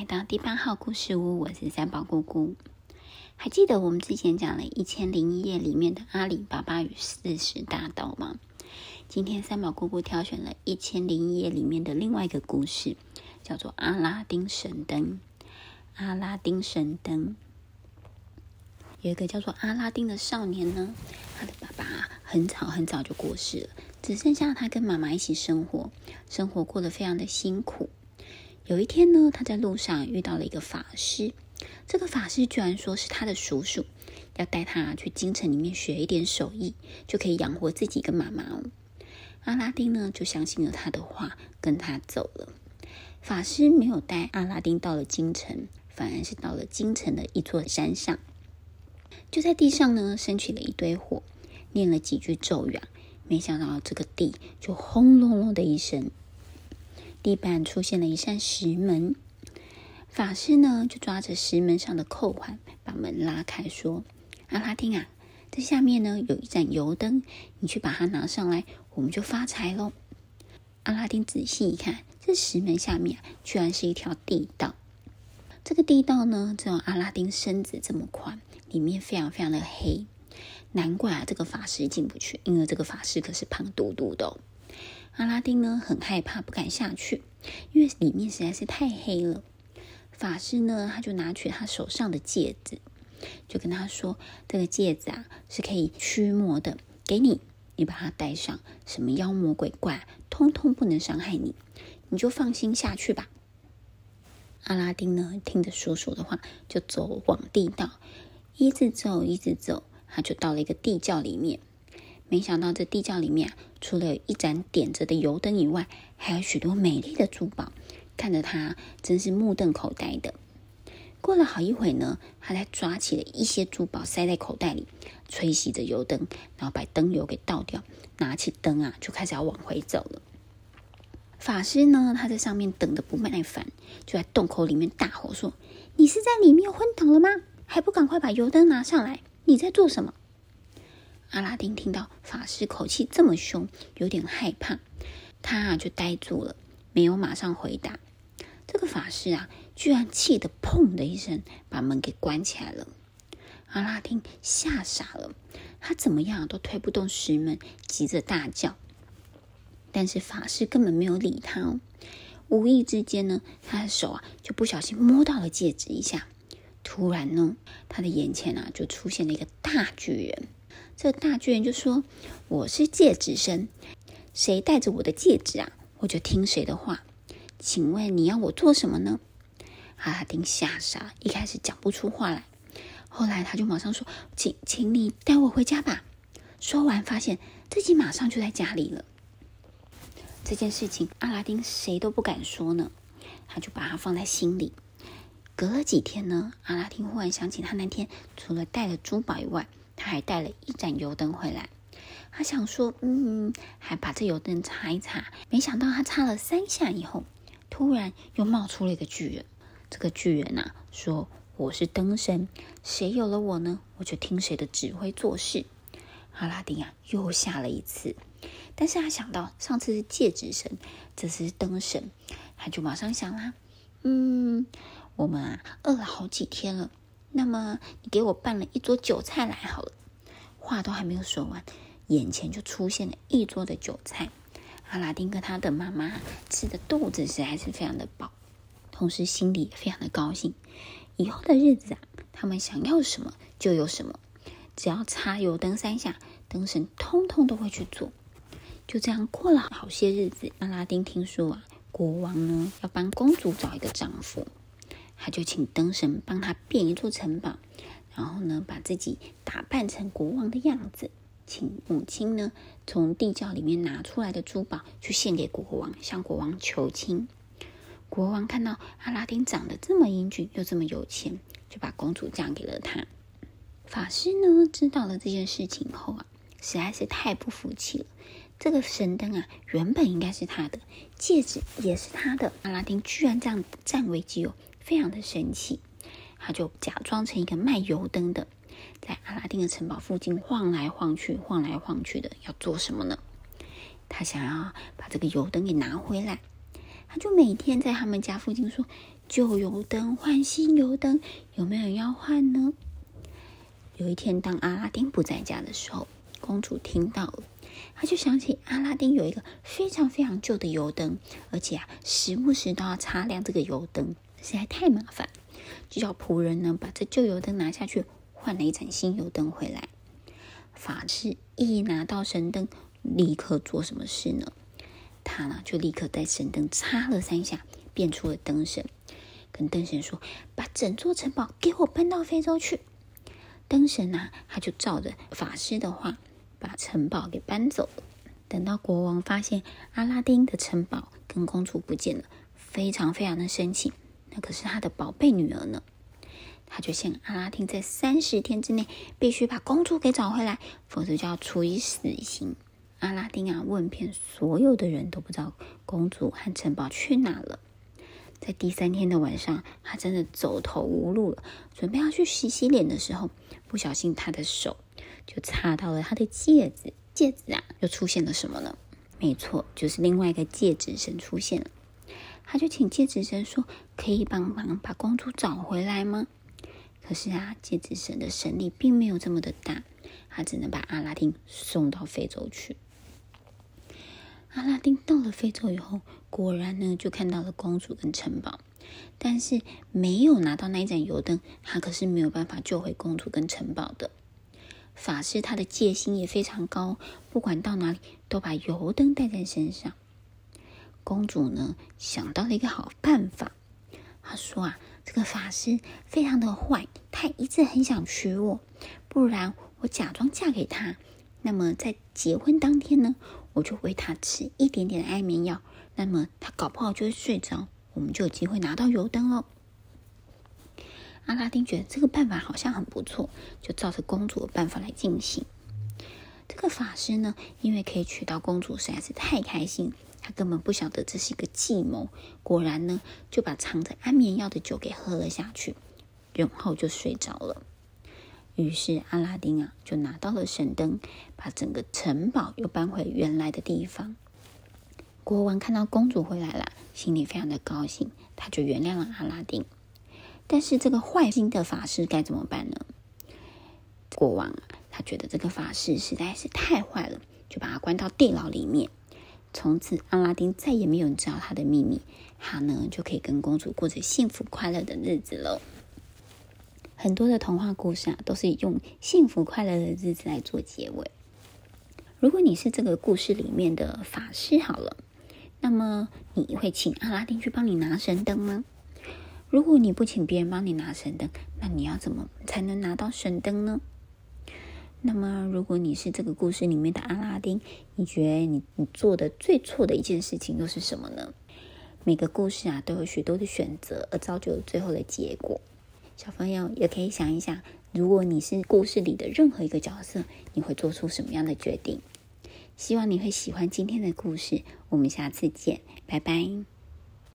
来到第八号故事屋，我是三宝姑姑。还记得我们之前讲了《一千零一夜》里面的阿里巴巴与四十大盗吗？今天三宝姑姑挑选了一千零一夜里面的另外一个故事，叫做《阿拉丁神灯》。阿拉丁神灯有一个叫做阿拉丁的少年呢，他的爸爸很早很早就过世了，只剩下他跟妈妈一起生活，生活过得非常的辛苦。有一天呢，他在路上遇到了一个法师。这个法师居然说是他的叔叔，要带他去京城里面学一点手艺，就可以养活自己跟妈妈哦。阿拉丁呢，就相信了他的话，跟他走了。法师没有带阿拉丁到了京城，反而是到了京城的一座山上，就在地上呢升起了一堆火，念了几句咒语，没想到这个地就轰隆隆的一声。地板出现了一扇石门，法师呢就抓着石门上的扣环，把门拉开，说：“阿拉丁啊，这下面呢有一盏油灯，你去把它拿上来，我们就发财喽。”阿拉丁仔细一看，这石门下面居然是一条地道。这个地道呢，只有阿拉丁身子这么宽，里面非常非常的黑，难怪啊，这个法师进不去，因为这个法师可是胖嘟嘟的哦。阿拉丁呢很害怕，不敢下去，因为里面实在是太黑了。法师呢，他就拿取他手上的戒指，就跟他说：“这个戒指啊是可以驱魔的，给你，你把它戴上，什么妖魔鬼怪通通不能伤害你，你就放心下去吧。”阿拉丁呢听着叔叔的话，就走往地道，一直走，一直走，他就到了一个地窖里面。没想到这地窖里面啊，除了有一盏点着的油灯以外，还有许多美丽的珠宝，看着他真是目瞪口呆的。过了好一会呢，他才抓起了一些珠宝塞在口袋里，吹熄着油灯，然后把灯油给倒掉，拿起灯啊就开始要往回走了。法师呢，他在上面等的不耐烦，就在洞口里面大吼说：“你是在里面昏倒了吗？还不赶快把油灯拿上来？你在做什么？”阿拉丁听到法师口气这么凶，有点害怕，他啊就呆住了，没有马上回答。这个法师啊，居然气得砰的一声把门给关起来了。阿拉丁吓傻了，他怎么样都推不动石门，急着大叫。但是法师根本没有理他哦。无意之间呢，他的手啊就不小心摸到了戒指一下。突然呢，他的眼前啊就出现了一个大巨人。这大巨人就说：“我是戒指神，谁戴着我的戒指啊，我就听谁的话。请问你要我做什么呢？”阿拉丁吓傻，一开始讲不出话来。后来他就马上说：“请，请你带我回家吧。”说完，发现自己马上就在家里了。这件事情，阿拉丁谁都不敢说呢，他就把它放在心里。隔了几天呢，阿拉丁忽然想起他那天除了带了珠宝以外，他还带了一盏油灯回来，他想说，嗯，还把这油灯擦一擦。没想到他擦了三下以后，突然又冒出了一个巨人。这个巨人啊，说：“我是灯神，谁有了我呢，我就听谁的指挥做事。”阿拉丁啊，又吓了一次。但是他想到上次是戒指神，这次是灯神，他就马上想啦，嗯，我们啊饿了好几天了。那么你给我办了一桌酒菜来好了。话都还没有说完，眼前就出现了一桌的酒菜。阿拉丁跟他的妈妈吃的肚子实在是非常的饱，同时心里也非常的高兴。以后的日子啊，他们想要什么就有什么，只要擦油灯三下，灯神通通都会去做。就这样过了好些日子，阿拉丁听说啊，国王呢要帮公主找一个丈夫。他就请灯神帮他变一座城堡，然后呢，把自己打扮成国王的样子，请母亲呢从地窖里面拿出来的珠宝去献给国王，向国王求亲。国王看到阿拉丁长得这么英俊又这么有钱，就把公主嫁给了他。法师呢知道了这件事情后啊，实在是太不服气了。这个神灯啊，原本应该是他的，戒指也是他的，阿拉丁居然这样占为己有。非常的生气，他就假装成一个卖油灯的，在阿拉丁的城堡附近晃来晃去、晃来晃去的，要做什么呢？他想要把这个油灯给拿回来。他就每天在他们家附近说：“旧油灯换新油灯，有没有人要换呢？”有一天，当阿拉丁不在家的时候，公主听到了，他就想起阿拉丁有一个非常非常旧的油灯，而且啊，时不时都要擦亮这个油灯，实在太麻烦，就叫仆人呢把这旧油灯拿下去，换了一盏新油灯回来。法师一拿到神灯，立刻做什么事呢？他呢，就立刻在神灯擦了三下，变出了灯神，跟灯神说：“把整座城堡给我搬到非洲去。”灯神呢，他就照着法师的话，把城堡给搬走了。等到国王发现阿拉丁的城堡跟公主不见了，非常非常的生气。那可是他的宝贝女儿呢？他就向阿拉丁在三十天之内必须把公主给找回来，否则就要处以死刑。阿拉丁啊，问遍所有的人都不知道公主和城堡去哪了。在第三天的晚上，他真的走投无路了，准备要去洗洗脸的时候，不小心他的手就擦到了他的戒指。戒指啊，又出现了什么呢？没错，就是另外一个戒指神出现了。他就请戒指神说：“可以帮忙把公主找回来吗？”可是啊，戒指神的神力并没有这么的大，他只能把阿拉丁送到非洲去。阿拉丁到了非洲以后，果然呢，就看到了公主跟城堡，但是没有拿到那一盏油灯，他可是没有办法救回公主跟城堡的。法师他的戒心也非常高，不管到哪里都把油灯带在身上。公主呢，想到了一个好办法，她说啊，这个法师非常的坏，他一直很想娶我，不然我假装嫁给他，那么在结婚当天呢，我就喂他吃一点点的安眠药，那么他搞不好就会睡着，我们就有机会拿到油灯喽。阿拉丁觉得这个办法好像很不错，就照着公主的办法来进行。这个法师呢，因为可以娶到公主，实在是太开心，他根本不晓得这是一个计谋。果然呢，就把藏着安眠药的酒给喝了下去，然后就睡着了。于是阿拉丁啊，就拿到了神灯，把整个城堡又搬回原来的地方。国王看到公主回来了，心里非常的高兴，他就原谅了阿拉丁。但是这个坏心的法师该怎么办呢？国王啊，他觉得这个法师实在是太坏了，就把他关到地牢里面。从此，阿拉丁再也没有人知道他的秘密，他呢就可以跟公主过着幸福快乐的日子了。很多的童话故事啊，都是用幸福快乐的日子来做结尾。如果你是这个故事里面的法师，好了，那么你会请阿拉丁去帮你拿神灯吗？如果你不请别人帮你拿神灯，那你要怎么才能拿到神灯呢？那么，如果你是这个故事里面的阿拉丁，你觉得你你做的最错的一件事情又是什么呢？每个故事啊，都有许多的选择，而造就了最后的结果。小朋友也可以想一想，如果你是故事里的任何一个角色，你会做出什么样的决定？希望你会喜欢今天的故事，我们下次见，拜拜。